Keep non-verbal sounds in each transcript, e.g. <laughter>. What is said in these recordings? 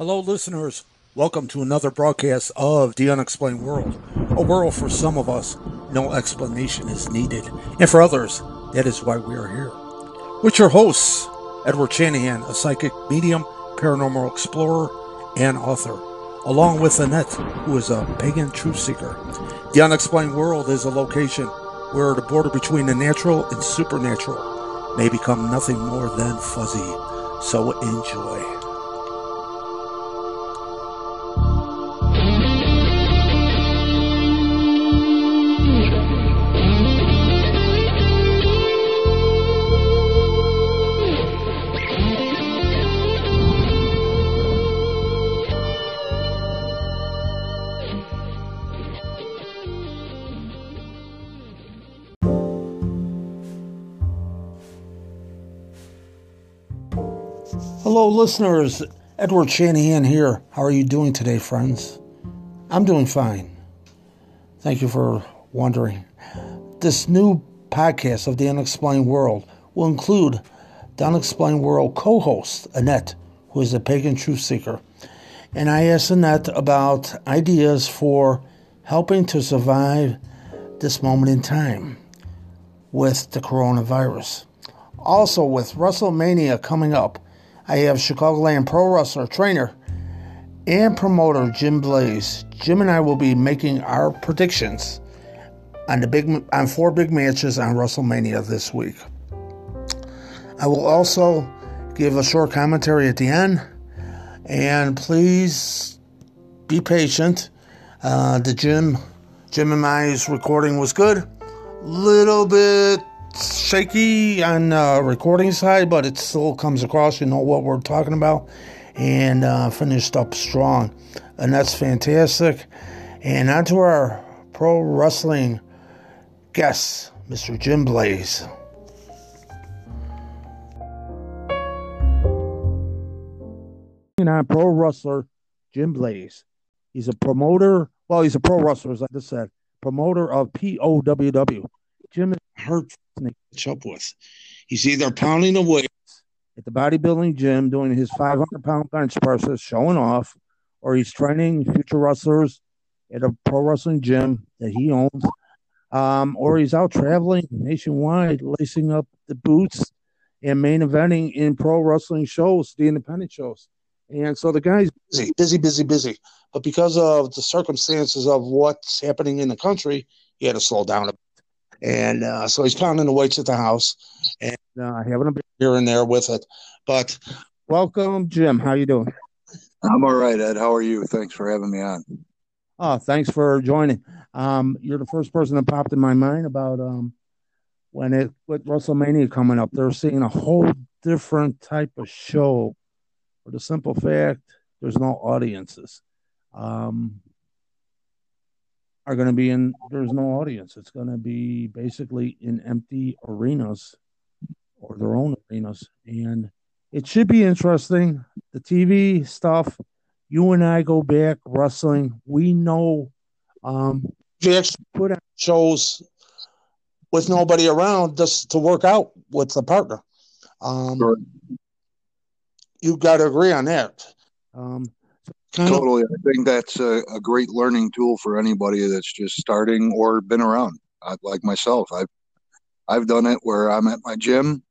Hello, listeners. Welcome to another broadcast of The Unexplained World, a world for some of us, no explanation is needed, and for others, that is why we are here. With your hosts, Edward Shanahan, a psychic medium, paranormal explorer, and author, along with Annette, who is a pagan truth seeker. The Unexplained World is a location where the border between the natural and supernatural may become nothing more than fuzzy. So enjoy. Listeners. Edward Shanahan here. How are you doing today, friends? I'm doing fine. Thank you for wondering. This new podcast of The Unexplained World will include the Unexplained World co host, Annette, who is a pagan truth seeker. And I asked Annette about ideas for helping to survive this moment in time with the coronavirus. Also, with WrestleMania coming up, I have Chicagoland pro wrestler, trainer, and promoter Jim Blaze. Jim and I will be making our predictions on the big on four big matches on WrestleMania this week. I will also give a short commentary at the end, and please be patient. Uh, the Jim Jim and I's recording was good, little bit shaky on uh, recording side, but it still comes across. You know what we're talking about, and uh, finished up strong, and that's fantastic. And on to our pro wrestling guest, Mr. Jim Blaze. I'm pro wrestler Jim Blaze. He's a promoter. Well, he's a pro wrestler, as I just said, promoter of POWW. Jim is hurt to catch up with. He's either pounding the weights at the bodybuilding gym doing his 500 pound bench presses, showing off, or he's training future wrestlers at a pro wrestling gym that he owns, um, or he's out traveling nationwide, lacing up the boots and main eventing in pro wrestling shows, the independent shows. And so the guy's busy, busy, busy, busy. But because of the circumstances of what's happening in the country, he had to slow down a bit. And uh, so he's pounding the weights at the house and uh, having a bit here and there with it. But welcome, Jim. How you doing? I'm all right, Ed. How are you? Thanks for having me on. Oh, thanks for joining. Um, you're the first person that popped in my mind about um, when it with WrestleMania coming up. They're seeing a whole different type of show. For the simple fact, there's no audiences. Um, are going to be in there's no audience. It's going to be basically in empty arenas or their own arenas. And it should be interesting. The tv stuff you and i go back wrestling. We know um just put out shows with nobody around just to work out with the partner. Um sure. you got to agree on that. Um Totally. I think that's a, a, great learning tool for anybody that's just starting or been around. I, like myself, I've I've done it where I'm at my gym,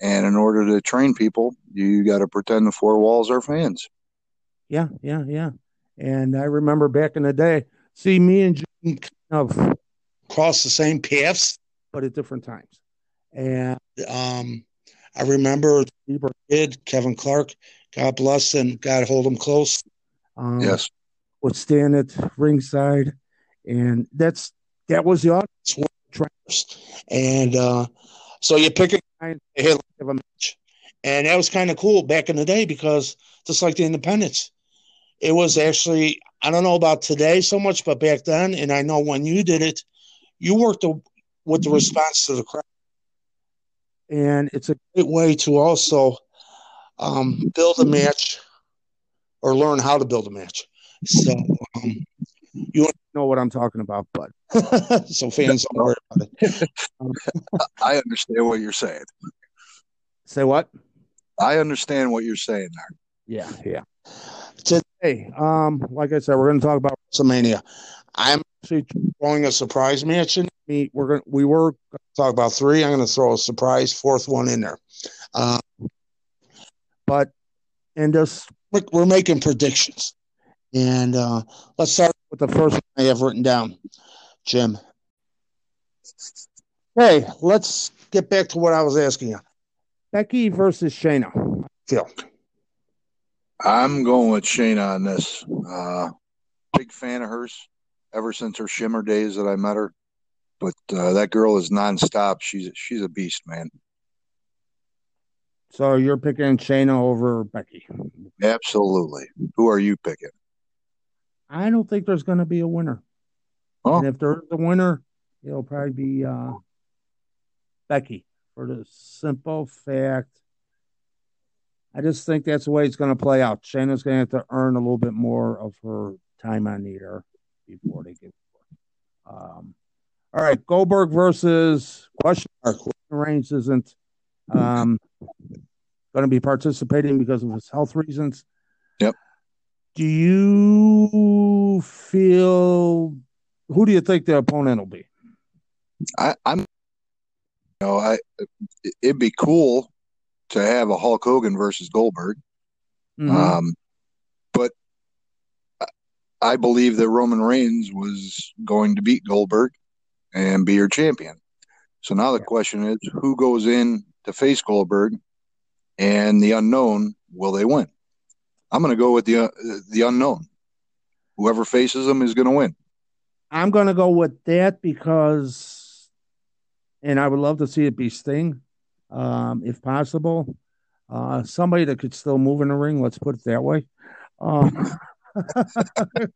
and in order to train people, you got to pretend the four walls are fans. Yeah, yeah, yeah. And I remember back in the day, see me and Jim kind of cross the same paths, but at different times. And um, I remember did Kevin Clark, God bless and God hold them close. Um, yes. Would stand at ringside, and that's that was the audience. Trainers, and uh, so you pick a guy and hey, let's have a match, and that was kind of cool back in the day because just like the independents, it was actually I don't know about today so much, but back then, and I know when you did it, you worked the, with the response to the crowd, and it's a great way to also um, build a match or learn how to build a match. So um, you know what I'm talking about, but <laughs> so fans don't worry about it. <laughs> I understand what you're saying. Say what? I understand what you're saying there. Yeah, yeah. today, um, like I said, we're going to talk about WrestleMania. I'm actually throwing a surprise match in. We're going. We were going to talk about three. I'm going to throw a surprise fourth one in there. Uh, but and just we're making predictions, and uh, let's start with the first one I have written down, Jim. Hey, let's get back to what I was asking you. Becky versus Shayna. Phil. I'm going with Shayna on this. Uh, big fan of hers ever since her Shimmer days that I met her. But uh, that girl is nonstop. She's she's a beast, man. So you're picking Shayna over Becky? Absolutely. Who are you picking? I don't think there's going to be a winner. Oh. And if there's a winner, it'll probably be uh, Becky for the simple fact. I just think that's the way it's going to play out. Shayna's going to have to earn a little bit more of her time on the air before they get. Um, all right, Goldberg versus question mark. Reigns isn't um, going to be participating because of his health reasons. Yep. Do you feel? Who do you think the opponent will be? I, I'm. You know, I it'd be cool to have a Hulk Hogan versus Goldberg. Mm-hmm. Um, but I believe that Roman Reigns was going to beat Goldberg and be your champion. So now the question is who goes in to face Goldberg and the unknown, will they win? I'm going to go with the uh, the unknown. Whoever faces them is going to win. I'm going to go with that because, and I would love to see it be Sting, um, if possible. Uh, somebody that could still move in the ring. Let's put it that way. Um, <laughs>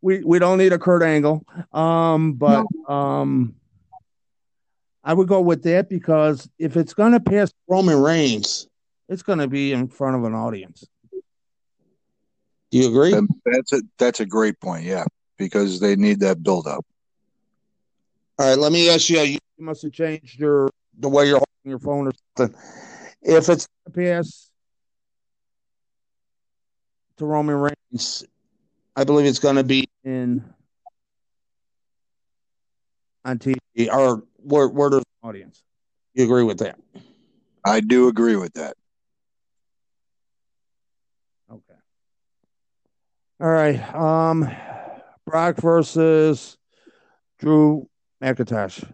we we don't need a Kurt Angle, um, but um, I would go with that because if it's going to pass Roman Reigns, it's going to be in front of an audience. Do you agree? that's a that's a great point. Yeah, because they need that build up. All right, let me ask you. You must have changed your the way you're holding your phone or something. If it's going to pass to Roman Reigns, I believe it's going to be in on TV or where where there's an audience. You agree with that? I do agree with that. Okay. All right. Um Brock versus Drew McIntyre.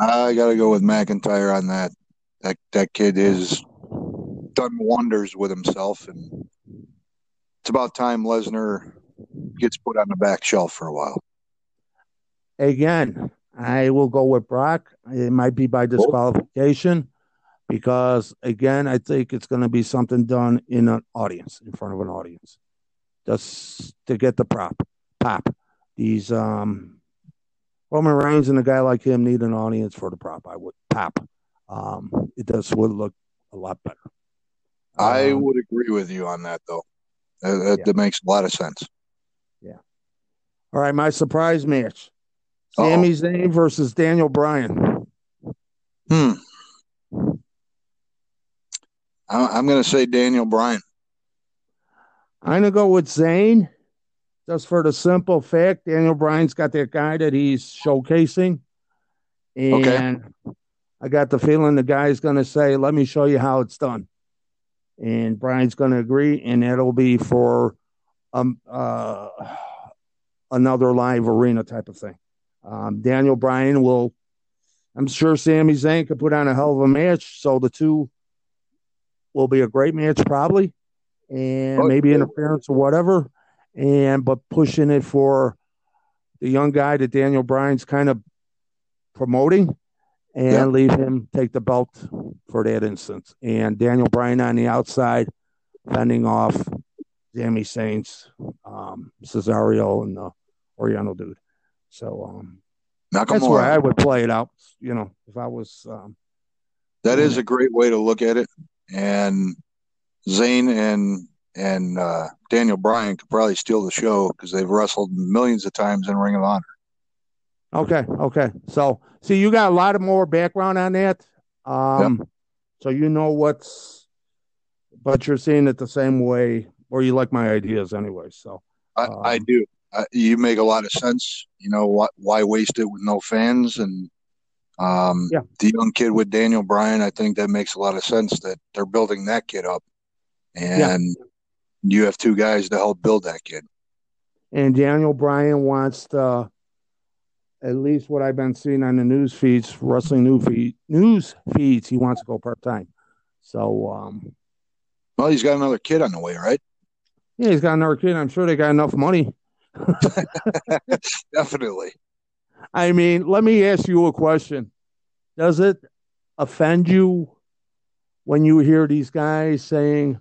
I got to go with McIntyre on that. That that kid is done wonders with himself, and it's about time Lesnar gets put on the back shelf for a while. Again, I will go with Brock. It might be by disqualification because, again, I think it's going to be something done in an audience, in front of an audience, just to get the prop pop. These um, Roman Reigns and a guy like him need an audience for the prop. I would pop. Um, it does would look a lot better. I um, would agree with you on that, though. That, that, yeah. that, makes a lot of sense. Yeah. All right, my surprise match: Sami Zayn versus Daniel Bryan. Hmm. I'm going to say Daniel Bryan. I'm going to go with Zayn just for the simple fact Daniel Bryan's got that guy that he's showcasing. And okay. I got the feeling the guy's going to say, Let me show you how it's done. And Bryan's going to agree, and that'll be for um, uh, another live arena type of thing. Um, Daniel Bryan will, I'm sure Sami Zayn could put on a hell of a match. So the two will be a great match, probably, and maybe interference or whatever and but pushing it for the young guy that Daniel Bryan's kind of promoting and yeah. leave him take the belt for that instance. And Daniel Bryan on the outside, fending off Sami Zayn, um, Cesaro, and the Oriental dude. So um, that's where I would play it out. You know, if I was. Um, that is a great way to look at it. And Zayn and and uh, Daniel Bryan could probably steal the show because they've wrestled millions of times in Ring of Honor. Okay, okay. So, see, you got a lot of more background on that. Um, yep. So you know what's but you're seeing it the same way, or you like my ideas anyway. So I, um, I do. I, you make a lot of sense. You know what? Why waste it with no fans? And um, yeah. the young kid with Daniel Bryan, I think that makes a lot of sense. That they're building that kid up, and yeah. you have two guys to help build that kid. And Daniel Bryan wants to at least what I've been seeing on the news feeds, wrestling news feed, news feeds, he wants to go part time. So, um, well, he's got another kid on the way, right? Yeah, he's got another kid. I'm sure they got enough money. <laughs> Definitely. I mean, let me ask you a question. Does it offend you when you hear these guys saying,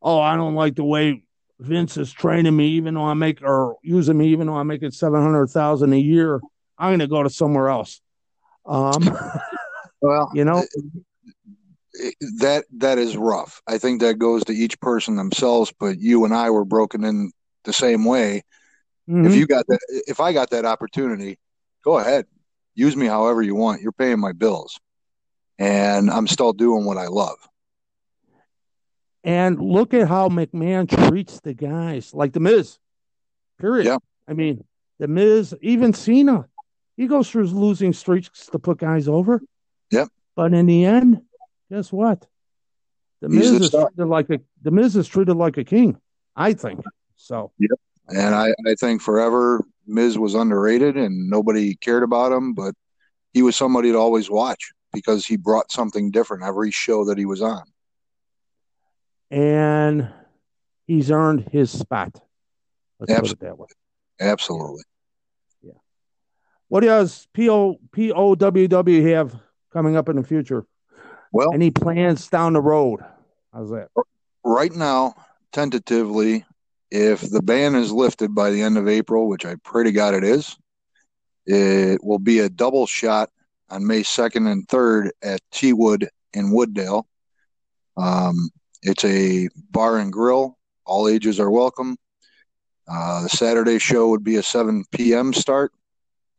"Oh, I don't like the way Vince is training me, even though I make or using me, even though I'm making seven hundred thousand a year"? I'm going to go to somewhere else. Um, <laughs> well, you know, that that is rough. I think that goes to each person themselves. But you and I were broken in the same way. Mm-hmm. If you got that, if I got that opportunity, go ahead, use me however you want. You're paying my bills, and I'm still doing what I love. And look at how McMahon treats the guys, like the Miz. Period. Yeah. I mean, the Miz, even Cena. He goes through losing streaks to put guys over. Yep. But in the end, guess what? The Miz is treated like a the Miz is treated like a king. I think so. Yep. And I, I think forever Miz was underrated and nobody cared about him, but he was somebody to always watch because he brought something different every show that he was on. And he's earned his spot. Let's Absolutely. put it that way. Absolutely. Yeah. What does PO, POWW have coming up in the future? Well, any plans down the road? How's that? Right now, tentatively, if the ban is lifted by the end of April, which I pray to God it is, it will be a double shot on May 2nd and 3rd at Teawood in Wooddale. Um, it's a bar and grill. All ages are welcome. Uh, the Saturday show would be a 7 p.m. start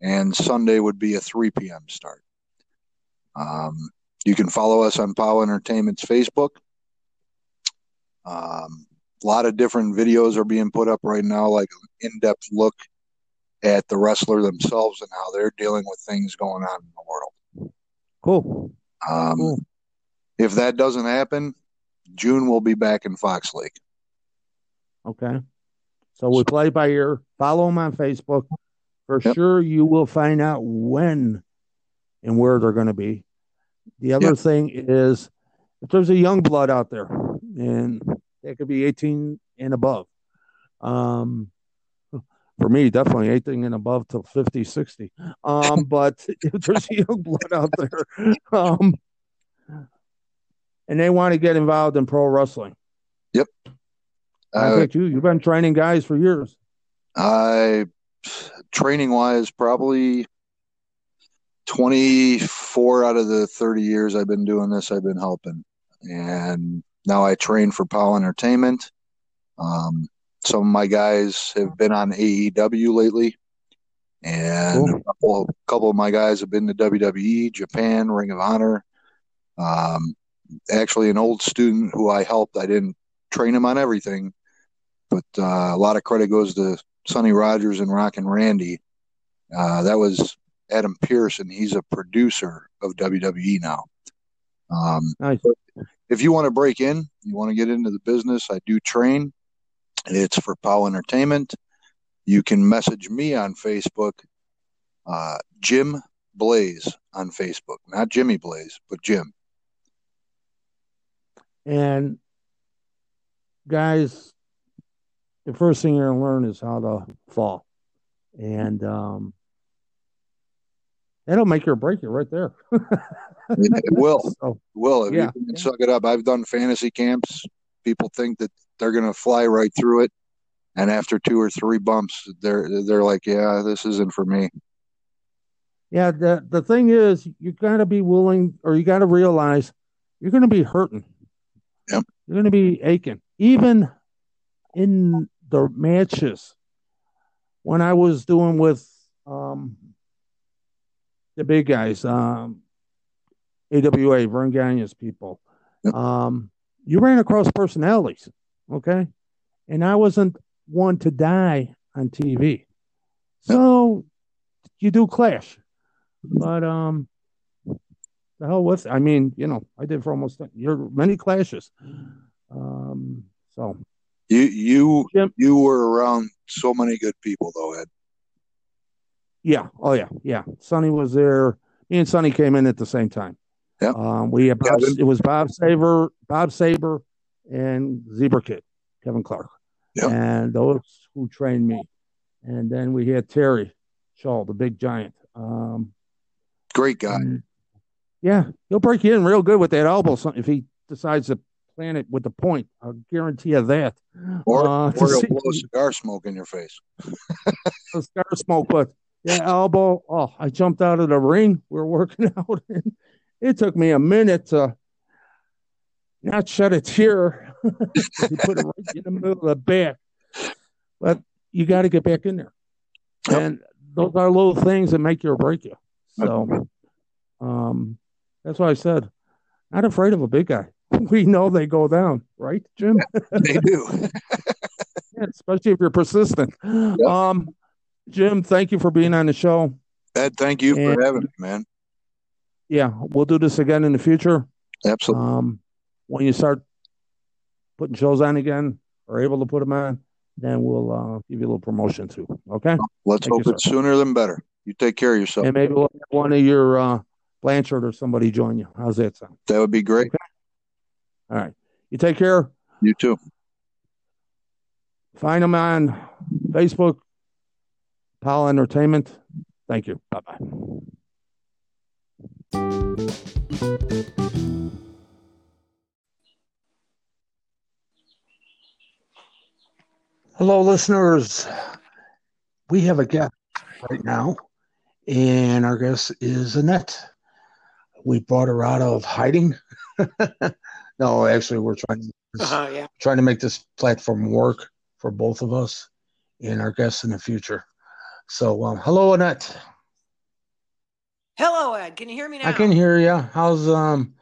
and Sunday would be a 3 p.m. start. Um, you can follow us on POW Entertainment's Facebook. Um, a lot of different videos are being put up right now, like an in-depth look at the wrestler themselves and how they're dealing with things going on in the world. Cool. Um, cool. If that doesn't happen, June will be back in Fox Lake. Okay. So we play by ear. Follow them on Facebook. For yep. sure, you will find out when and where they're going to be. The other yep. thing is if there's a young blood out there, and it could be 18 and above. Um, for me, definitely 18 and above to 50, 60. Um, <laughs> but there's <laughs> young blood out there, um, and they want to get involved in pro wrestling. Yep. I uh, think you, you've been training guys for years. I training wise, probably 24 out of the 30 years I've been doing this, I've been helping. And now I train for POW Entertainment. Um, some of my guys have been on AEW lately. And cool. a, couple, a couple of my guys have been to WWE, Japan, Ring of Honor. Um, actually, an old student who I helped, I didn't train him on everything, but uh, a lot of credit goes to Sonny Rogers and Rock and Randy. Uh, that was Adam Pearson. He's a producer of WWE now. Um, nice. If you want to break in, you want to get into the business, I do train. It's for POW Entertainment. You can message me on Facebook, uh, Jim Blaze on Facebook, not Jimmy Blaze, but Jim. And guys, the first thing you're going to learn is how to fall. And um, that'll make or break you right there. <laughs> it <laughs> will. So, will. If yeah, you can yeah. suck it up. I've done fantasy camps. People think that they're going to fly right through it. And after two or three bumps, they're they're like, "Yeah, this isn't for me." Yeah, the the thing is, you got to be willing, or you got to realize, you're going to be hurting. Yep. You're going to be aching, even in the matches when I was doing with um, the big guys, um, AWA, Verne Gagne's people. Um, you ran across personalities, okay? And I wasn't one to die on TV. So you do clash. But um the hell with I mean, you know, I did for almost your many clashes. Um so you you Jim, you were around so many good people though, Ed. Yeah. Oh yeah. Yeah. Sonny was there. Me and Sonny came in at the same time. Yeah. Um, we had Bob, it was Bob Saber, Bob Saber, and Zebra Kid, Kevin Clark. Yeah. And those who trained me. And then we had Terry Shaw, the big giant. Um, Great guy. yeah, he'll break you in real good with that elbow if he decides to plant it with the point. I'll guarantee you that. Or, uh, or <laughs> he'll see, blow cigar smoke in your face. <laughs> cigar smoke, but yeah, elbow. Oh, I jumped out of the ring. We are working <laughs> out, and it took me a minute to not shed a tear. <laughs> he put it right in the middle of the back. But you got to get back in there. Yep. And those are little things that make you or break you. So um, that's why I said, not afraid of a big guy. <laughs> We know they go down, right, Jim? they do. <laughs> yeah, especially if you're persistent. Yep. Um, Jim, thank you for being on the show. Ed, thank you and, for having me, man. Yeah, we'll do this again in the future. Absolutely. Um, when you start putting shows on again or able to put them on, then we'll uh, give you a little promotion too. Okay. Let's Thank hope you, it's sooner than better. You take care of yourself. And maybe we'll have one of your uh, Blanchard or somebody join you. How's that sound? That would be great. Okay. All right. You take care. You too. Find them on Facebook, POW Entertainment. Thank you. Bye bye. Hello, listeners. We have a guest right now, and our guest is Annette. We brought her out of hiding. <laughs> no, actually, we're trying uh, yeah. trying to make this platform work for both of us and our guests in the future. So, um, hello, Annette. Hello, Ed. Can you hear me now? I can hear you. How's um?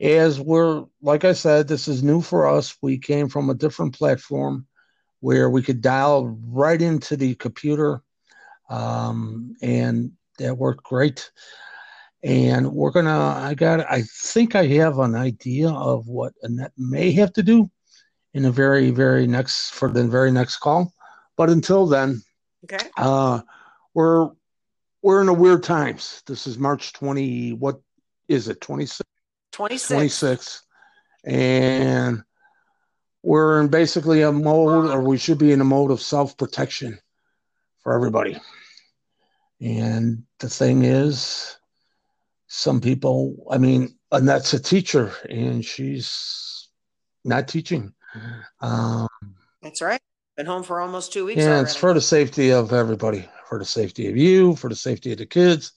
As we're like I said, this is new for us. We came from a different platform where we could dial right into the computer, um, and that worked great. And we're gonna. I got. I think I have an idea of what Annette may have to do in the very, very next for the very next call. But until then, okay. Uh, we're we're in a weird times. This is March twenty. What is it? Twenty six. Twenty six. Twenty six. And we're in basically a mode, or we should be in a mode of self protection for everybody. And the thing is, some people, I mean, and that's a teacher, and she's not teaching. Um, that's right. Been home for almost two weeks. Yeah, already. it's for the safety of everybody, for the safety of you, for the safety of the kids,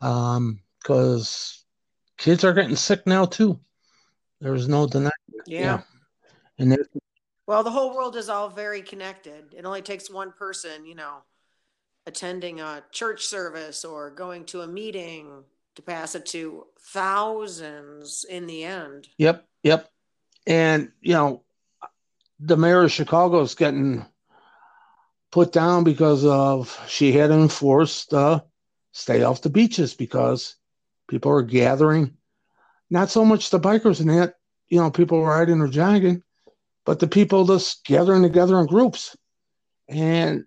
Um, because um, kids are getting sick now too. There's no denying. Yeah. yeah. And well, the whole world is all very connected. It only takes one person, you know, attending a church service or going to a meeting to pass it to thousands in the end. Yep, yep. And you know, the mayor of Chicago is getting put down because of she had enforced uh, stay off the beaches because people are gathering. Not so much the bikers and that, you know, people riding or jogging, but the people just gathering together in groups. And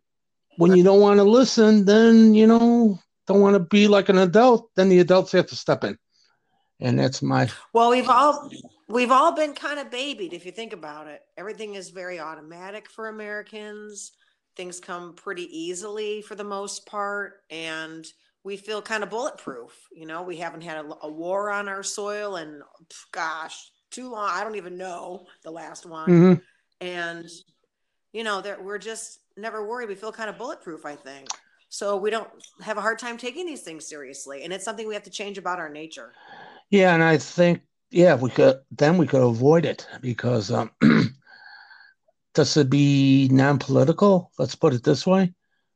when you don't want to listen, then you know don't want to be like an adult, then the adults have to step in. And that's my well, we've all we've all been kind of babied if you think about it. Everything is very automatic for Americans. Things come pretty easily for the most part, and we feel kind of bulletproof. You know, we haven't had a, a war on our soil, and gosh, too long. I don't even know the last one. Mm-hmm. And you know that we're just never worried. We feel kind of bulletproof. I think so. We don't have a hard time taking these things seriously, and it's something we have to change about our nature. Yeah, and I think yeah, we could then we could avoid it because um, <clears throat> does it be non-political? Let's put it this way: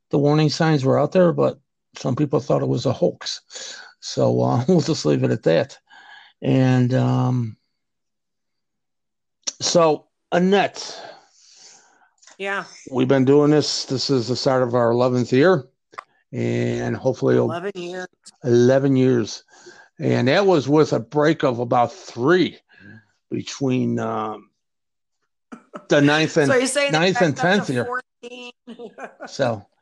the warning signs were out there, but some people thought it was a hoax. So uh, <laughs> we'll just leave it at that. And um, So, Annette, Yeah. we've been doing this. This is the start of our 11th year, and hopefully, 11 years. 11 years. And that was with a break of about three between um, the ninth and so you're saying ninth and 10th year. 14? so. <laughs>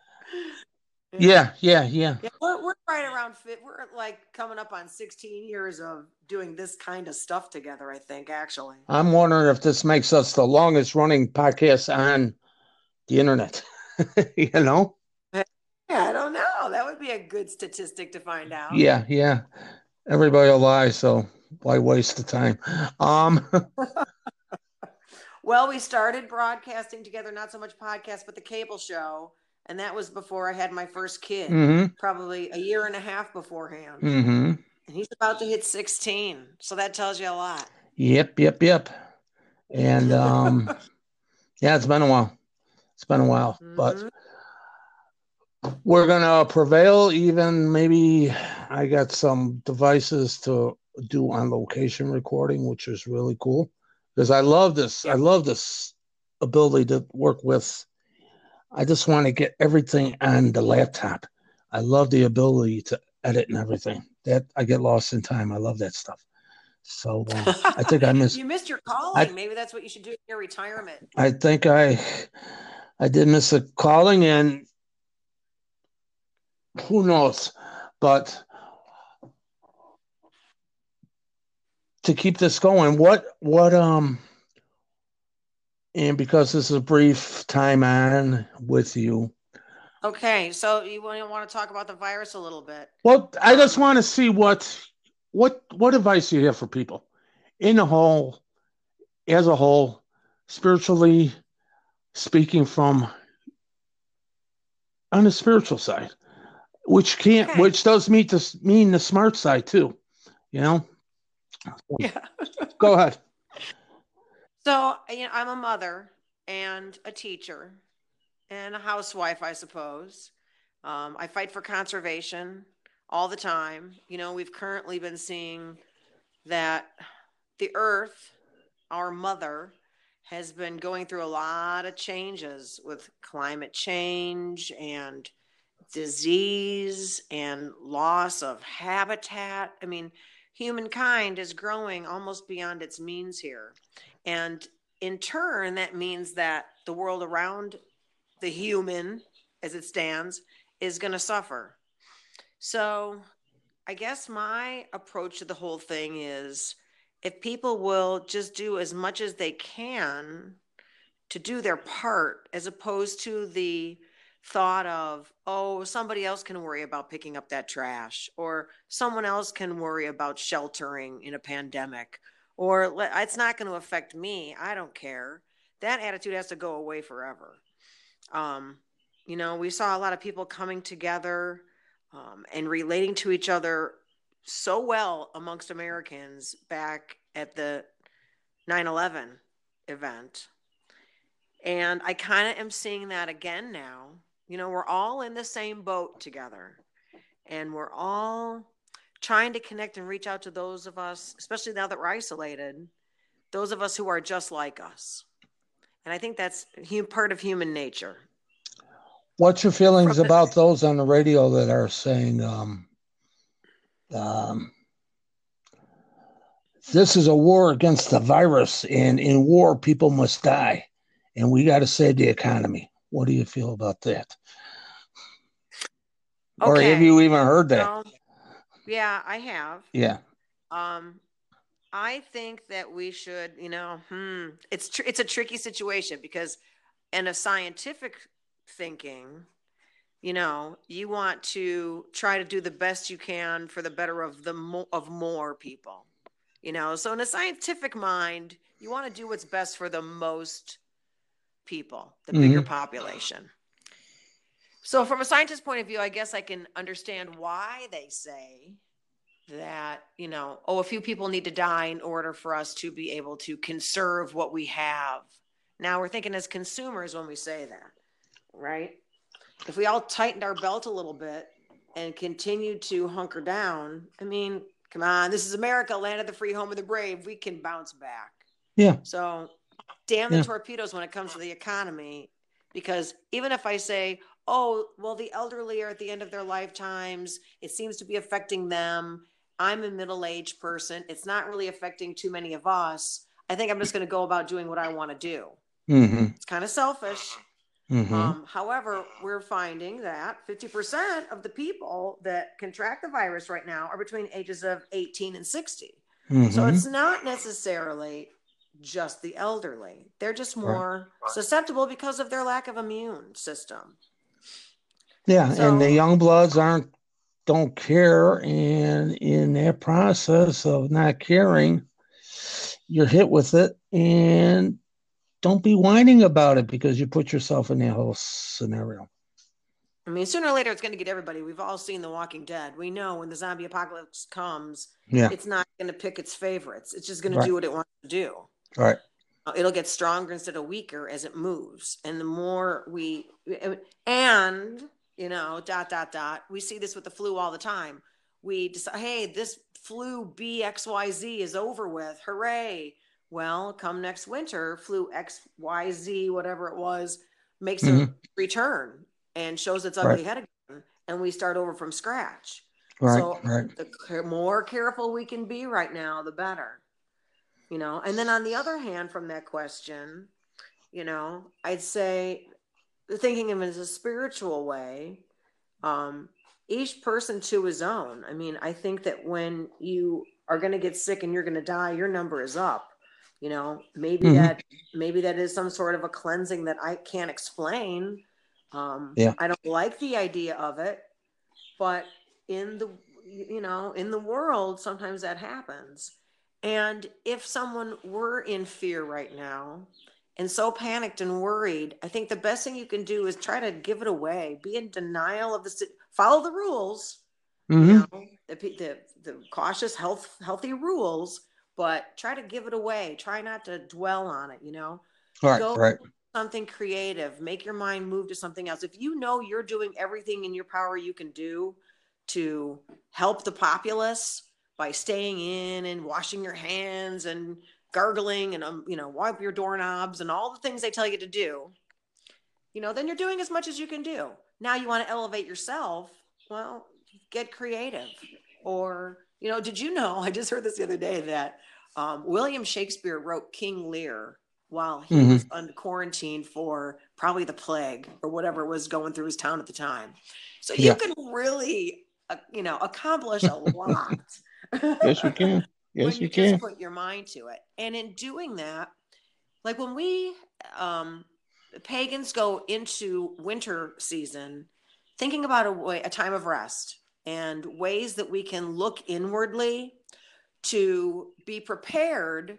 Yeah, yeah, yeah. Yeah, we're, we're right around fit. We're like coming up on 16 years of doing this kind of stuff together, I think, actually. I'm wondering if this makes us the longest running podcast on the internet. <laughs> you know? Yeah, I don't know. That would be a good statistic to find out. Yeah, yeah. Everybody will lie, so why waste the time? Um, <laughs> Well, we started broadcasting together, not so much podcast, but the cable show. And that was before I had my first kid, hmm probably a year and a half beforehand. hmm And he's about to hit 16. So that tells you a lot. Yep, yep, yep. And um, <laughs> yeah, it's been a while. It's been a while, but Mhm. we're gonna prevail. Even maybe I got some devices to do on location recording, which is really cool because I love this. I love this ability to work with. I just want to get everything on the laptop. I love the ability to edit and everything. That I get lost in time. I love that stuff. So um, I think I miss. <laughs> you missed your calling. Maybe that's what you should do in your retirement. I think I I did miss a calling and who knows. But to keep this going, what what um and because this is a brief time on with you, Okay, so you want want to talk about the virus a little bit? well, I just want to see what what what advice you have for people in the whole, as a whole, spiritually speaking from on the spiritual side, which can't, Okay. which does meet this mean the smart side too, you know. Yeah. Go ahead. <laughs> So, you know, I'm a mother and a teacher and a housewife, I suppose. Um, I fight for conservation all the time. You know, we've currently been seeing that the earth, our mother, has been going through a lot of changes with climate change and disease and loss of habitat. I mean, humankind is growing almost beyond its means here. And in turn, that means that the world around the human, as it stands, is going to suffer. So I guess my approach to the whole thing is if people will just do as much as they can to do their part, as opposed to the thought of, oh, somebody else can worry about picking up that trash, or someone else can worry about sheltering in a pandemic, or it's not going to affect me. I don't care. That attitude has to go away forever. Um, you know, we saw a lot of people coming together um, and relating to each other so well amongst Americans back at the 9 11 event. And I kind of am seeing that again now. You know, we're all in the same boat together, and we're all trying to connect and reach out to those of us, especially now that we're isolated, those of us who are just like us. And I think that's part of human nature. What's your feelings From the- about those on the radio that are saying, um, um, this is a war against the virus, and in war, people must die, and we got to save the economy? What do you feel about that? Or have you even heard that? No. yeah, I have. Yeah. Um, I think that we should, you know, hmm, it's tr- it's a tricky situation because, in a scientific thinking, you know, you want to try to do the best you can for the better of the mo- of more people, you know. So in a scientific mind, you want to do what's best for the most people, the bigger mm-hmm. population. So from a scientist point of view, I guess I can understand why they say that you know oh a few people need to die in order for us to be able to conserve what we have now we're thinking as consumers when we say that right if we all tightened our belt a little bit and continued to hunker down i mean come on this is america land of the free home of the brave we can bounce back Yeah. so damn the Yeah. torpedoes when it comes to the economy. Because even if I say, oh, well, the elderly are at the end of their lifetimes, it seems to be affecting them. I'm a middle aged person. It's not really affecting too many of us. I think I'm just going to go about doing what I want to do. Mm-hmm. It's kind of selfish. Mm-hmm. Um, however, we're finding that 50% of the people that contract the virus right now are between ages of 18 and 60. So Mhm. it's not necessarily just the elderly. They're just more susceptible because of their lack of immune system. yeah, so- and the young bloods aren't don't care, and in that process of not caring, you're hit with it, and don't be whining about it because you put yourself in that whole scenario. I mean, sooner or later, it's going to get everybody. We've all seen The Walking Dead. We know when the zombie apocalypse comes, Yeah, it's not going to pick its favorites. It's just going Right. to do what it wants to do. All right. Uh, It'll get stronger instead of weaker as it moves. And the more we, and, you know, dot, dot, dot, we see this with the flu all the time. We decide, hey, this flu BXYZ is over with. Hooray. Well, come next winter, flu XYZ, whatever it was, makes a Mhm. return and shows its Right. ugly head again. And we start over from scratch. Right, So- right. the more careful we can be right now, the better. You know, and then on the other hand, from that question, you know, I'd say thinking of it as a spiritual way, um, each person to his own. I mean, I think that when you are going to get sick and you're going to die, your number is up. You know, maybe Mhm. that maybe that is some sort of a cleansing that I can't explain. Um, Yeah. I don't like the idea of it, but in the you know in the world sometimes that happens and if someone were in fear right now and so panicked and worried i think the best thing you can do is try to give it away. Be in denial of the follow the rules hmm you know the, the the cautious health healthy rules but try to give it away. Try not to dwell on it you know? Right, go- right. something creative. Make your mind move to something else. If you know you're doing everything in your power you can do to help the populace by staying in and washing your hands and gargling and um, you know wipe your doorknobs and all the things they tell you to do you know then you're doing as much as you can do. Now you want to elevate yourself. Well get creative. Or you know did you know <laughs> i just heard this the other day that um, william shakespeare wrote king lear while he Mhm. was under quarantine for probably the plague or whatever was going through his town at the time. So you Yeah. can really uh, you know accomplish a <laughs> lot Yes, you can. <laughs> Yes, you you can. just put your mind to it. And in doing that, like when we um pagans go into winter season, thinking about a way a time of rest and ways that we can look inwardly to be prepared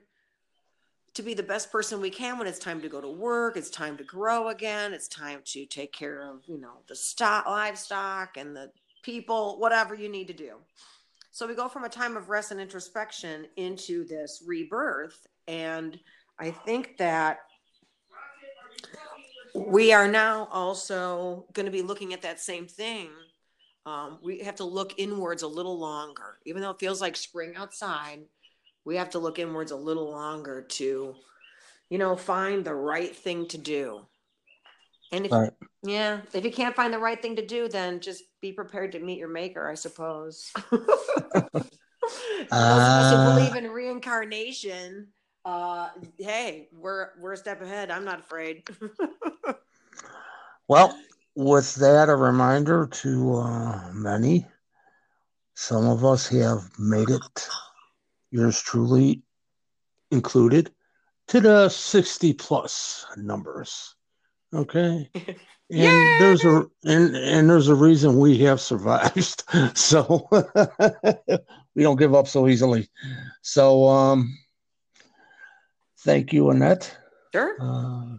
to be the best person we can when it's time to go to work, it's time to grow again, it's time to take care of, you know, the stock livestock and the people, whatever you need to do. So we go from a time of rest and introspection into this rebirth. And I think that we are now also going to be looking at that same thing. Um, we have to look inwards a little longer, even though it feels like spring outside. We have to look inwards a little longer to, you know, find the right thing to do. And if, Right. yeah, if you can't find the right thing to do, then just be prepared to meet your maker, I suppose. <laughs> Uh, believe in reincarnation, uh, hey, we're we're a step ahead. I'm not afraid. <laughs> Well, with that, a reminder to uh, many. Some of us have made it, yours truly included, to the 60 plus numbers. Okay. <laughs> And Yay! there's a and, and there's a reason we have survived. <laughs> So <laughs> we don't give up so easily. So um thank you, Annette. sure. Uh,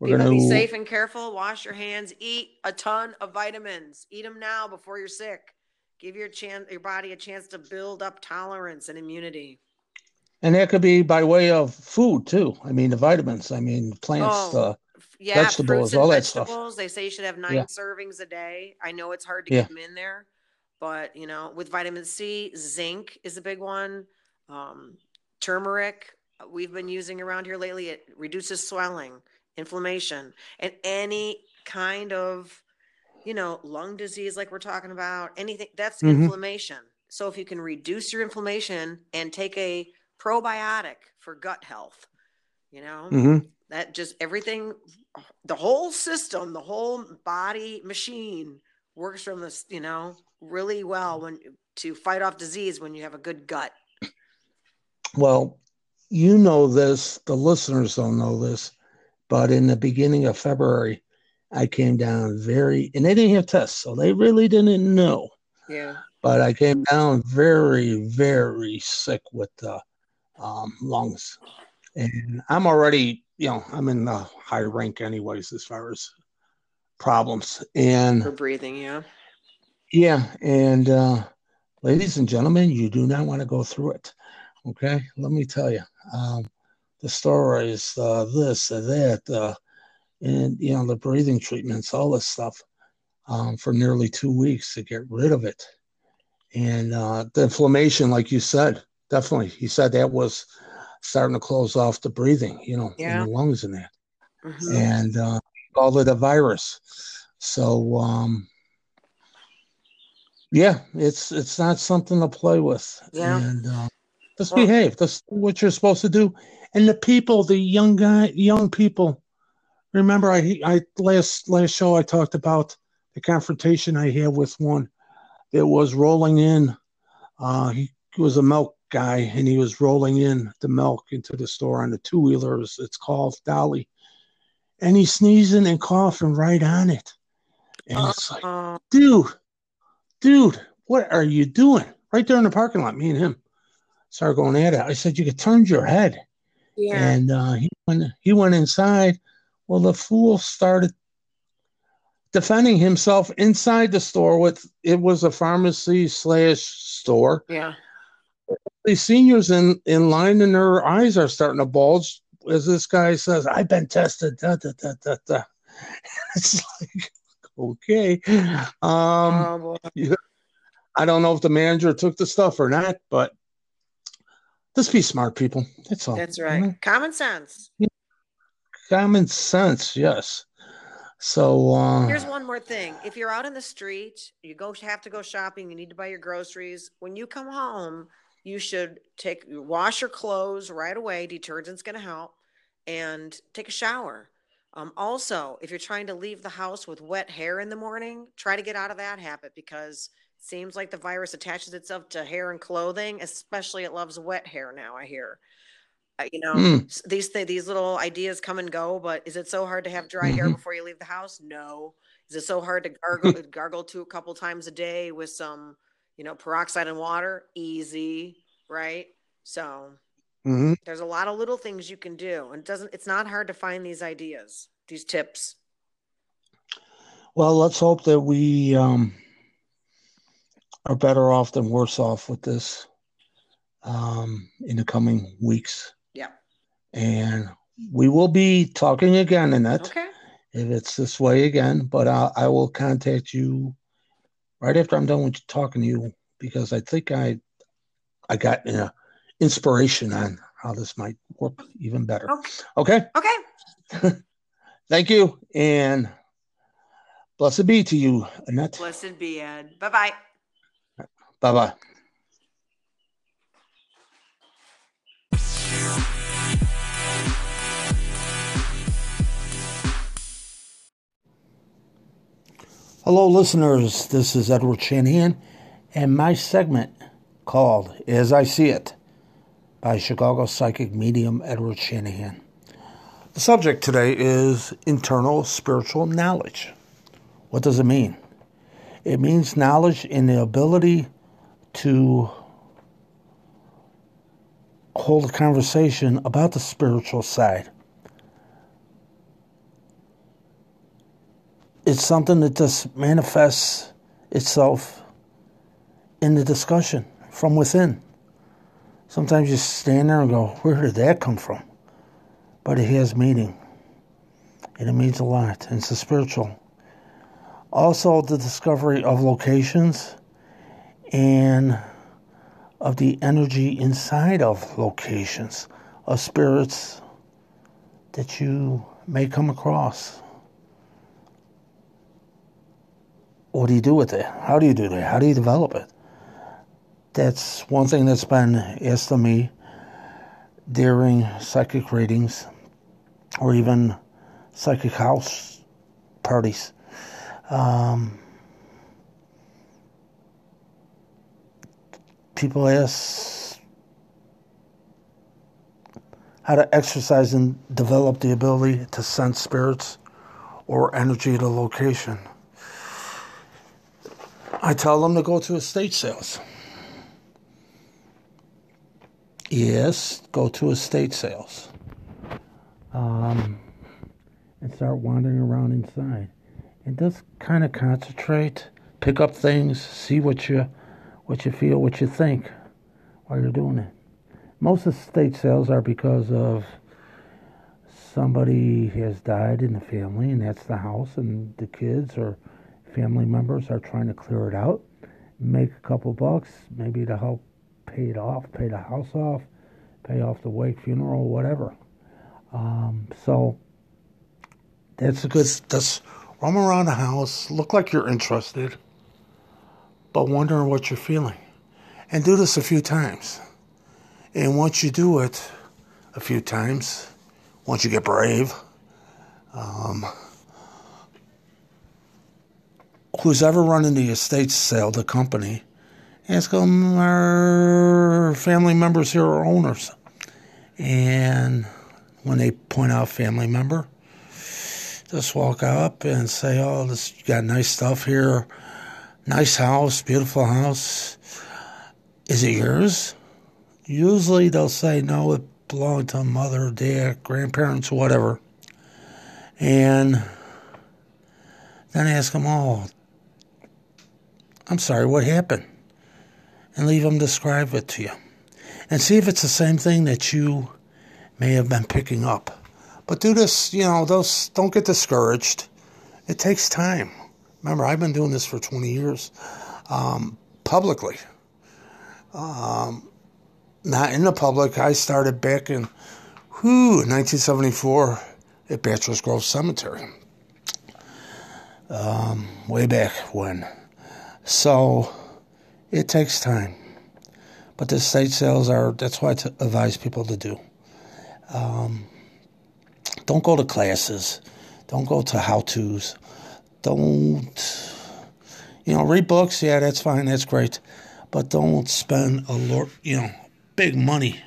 we're People gonna be safe and careful. Wash your hands. Eat a ton of vitamins. Eat them now before you're sick. Give your chance, your body a chance to build up tolerance and immunity. And that could be by way of food too. I mean, the vitamins. I mean, plants. Oh, Uh, Yeah, Vegetables, fruits and all that stuff. vegetables. They say you should have nine Yeah. servings a day. I know it's hard to Yeah. get them in there, but you know, with vitamin C, zinc is a big one. Um, turmeric, we've been using around here lately. It reduces swelling, inflammation, and any kind of, you know, lung disease like we're talking about, anything that's Mhm. inflammation. So if you can reduce your inflammation and take a probiotic for gut health, you know, hmm that just everything, the whole system, the whole body machine works from this, you know, really well when to fight off disease when you have a good gut. Well, you know this, the listeners don't know this, but in the beginning of February, I came down very, and they didn't have tests, so they really didn't know. Yeah. But I came down very, very sick with the um, lungs. And I'm already, you know, I'm in the high rank, anyways, as far as problems. And For breathing, yeah. yeah, and uh, ladies and gentlemen, you do not want to go through it. Okay, let me tell you, um, the stories, uh, this, uh, that, uh, and you know the breathing treatments, all this stuff, um, for nearly two weeks to get rid of it, and uh, the inflammation, like you said, definitely, he said that was starting to close off the breathing, you know, Yeah. in the lungs and that Mhm. and uh, called it a virus. So um, yeah, it's it's not something to play with. Yeah. And uh, just Well- behave. That's what you're supposed to do. And the people, the young guy, young people. Remember, I I last last show I talked about the confrontation I had with one that was rolling in. Uh, he was a milk guy, and he was rolling in the milk into the store on the two wheelers. It's called Dolly and he's sneezing and coughing right on it. And it's like, Uh, dude, dude, what are you doing? Right there in the parking lot, me and him started going at it. I said, you could turn your head. yeah. And uh, he went he went inside. Well, the fool started defending himself inside the store with it was a pharmacy slash store. yeah. These seniors in, in line and their eyes are starting to bulge as this guy says, I've been tested. Da, da, da, da, da. <laughs> It's like, okay. Um, oh. I don't know if the manager took the stuff or not, but just be smart, people. That's all. That's you right. know? Common sense. Common sense, yes. So, uh, Here's one more thing. If you're out in the street, you go have to go shopping, you need to buy your groceries. When you come home, you should take wash your clothes right away. Detergent's going to help and take a shower. Um, also, if you're trying to leave the house with wet hair in the morning, try to get out of that habit because it seems like the virus attaches itself to hair and clothing, especially it loves wet hair now, I hear. Uh, you know, Mm. these th- these little ideas come and go, but is it so hard to have dry hair Mhm. before you leave the house? No. Is it so hard to <laughs> gargle gargle to a couple times a day with some, you know, peroxide and water? Easy, right? So mhm. there's a lot of little things you can do, and it doesn't. It's not hard to find these ideas, these tips. well, let's hope that we um, are better off than worse off with this um, in the coming weeks. Yeah. And we will be talking again, Annette. Okay. if it's this way again, but I, I will contact you right after I'm done with talking to you because I think I I got uh, inspiration on how this might work even better. Okay. Okay, Okay. <laughs> thank you, and blessed be to you, Annette. Blessed be Ed. Bye bye. Bye bye. Hello, listeners. This is Edward Shanahan, and my segment called As I See It by Chicago psychic medium Edward Shanahan. The subject today is internal spiritual knowledge. What does it mean? It means knowledge in the ability to hold a conversation about the spiritual side. It's something that just manifests itself in the discussion from within. Sometimes you stand there and go, Where did that come from? But it has meaning. And it means a lot. And it's a spiritual also the discovery of locations and of the energy inside of locations. of spirits that you may come across. What do you do with it? How do you do that? How do you develop it? That's one thing that's been asked of me during psychic readings or even psychic house parties. Um, people ask how to exercise and develop the ability to sense spirits or energy at a location. I tell them to go to estate sales. Yes, go to estate sales. Um, and start wandering around inside. And just kind of concentrate, pick up things, see what you what you feel, what you think while you're doing it. Most estate sales are because of somebody has died in the family, and that's the house, and the kids or family members are trying to clear it out, make a couple bucks, maybe to help pay it off, pay the house off, pay off the wake funeral, whatever. Um, so that's a good. That's roam around the house, look like you're interested, but wondering what you're feeling, and do this a few times. And once you do it a few times, once you get brave, um, who's ever running the estate sale, the company, ask them, are family members here or owners? And when they point out family member, just walk up and say, oh, this, you got nice stuff here, nice house, beautiful house. Is it yours? Usually they'll say, no, it belonged to mother, dad, grandparents, whatever. And then ask them, oh, I'm sorry, what happened? And leave them describe it to you. And see if it's the same thing that you may have been picking up. But do this, you know, those don't get discouraged. It takes time. Remember, I've been doing this for 20 years um, publicly. Um, not in the public. I started back in whew, 1974 at Bachelor's Grove Cemetery. Um, way back when. So it takes time. But the estate sales are, that's why I advise people to do. Um, don't go to classes. Don't go to how to's. Don't, you know, read books. Yeah, that's fine. That's great. But don't spend a lot, you know, big money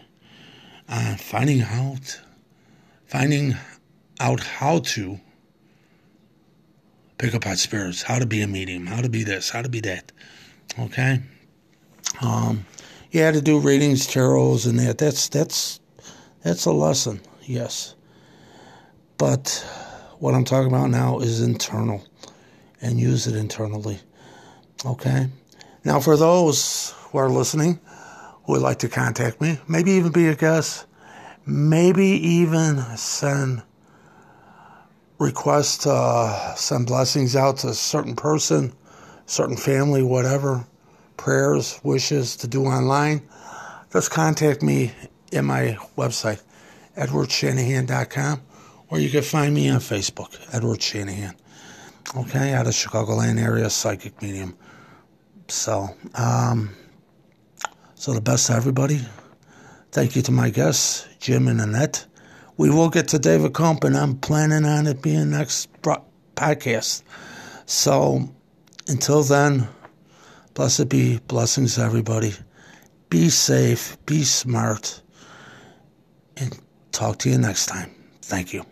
on finding out, finding out how to pick up on spirits, how to be a medium, how to be this, how to be that. Okay. Um, yeah, to do readings, tarots, and that. That's that's that's a lesson. Yes. But what I'm talking about now is internal, and use it internally. Okay. Now, for those who are listening who would like to contact me, maybe even be a guest, maybe even send requests to uh, send blessings out to a certain person, certain family, whatever, prayers, wishes to do online, just contact me in my website, edwardshanahan.com, or you can find me on Facebook, Edward Shanahan. Okay, out of Chicagoland area, psychic medium. So, um, so the best to everybody. Thank you to my guests, Jim and Annette. We will get to David Kump, and I'm planning on it being next podcast. So until then, blessed be blessings, everybody. Be safe, be smart, and talk to you next time. Thank you.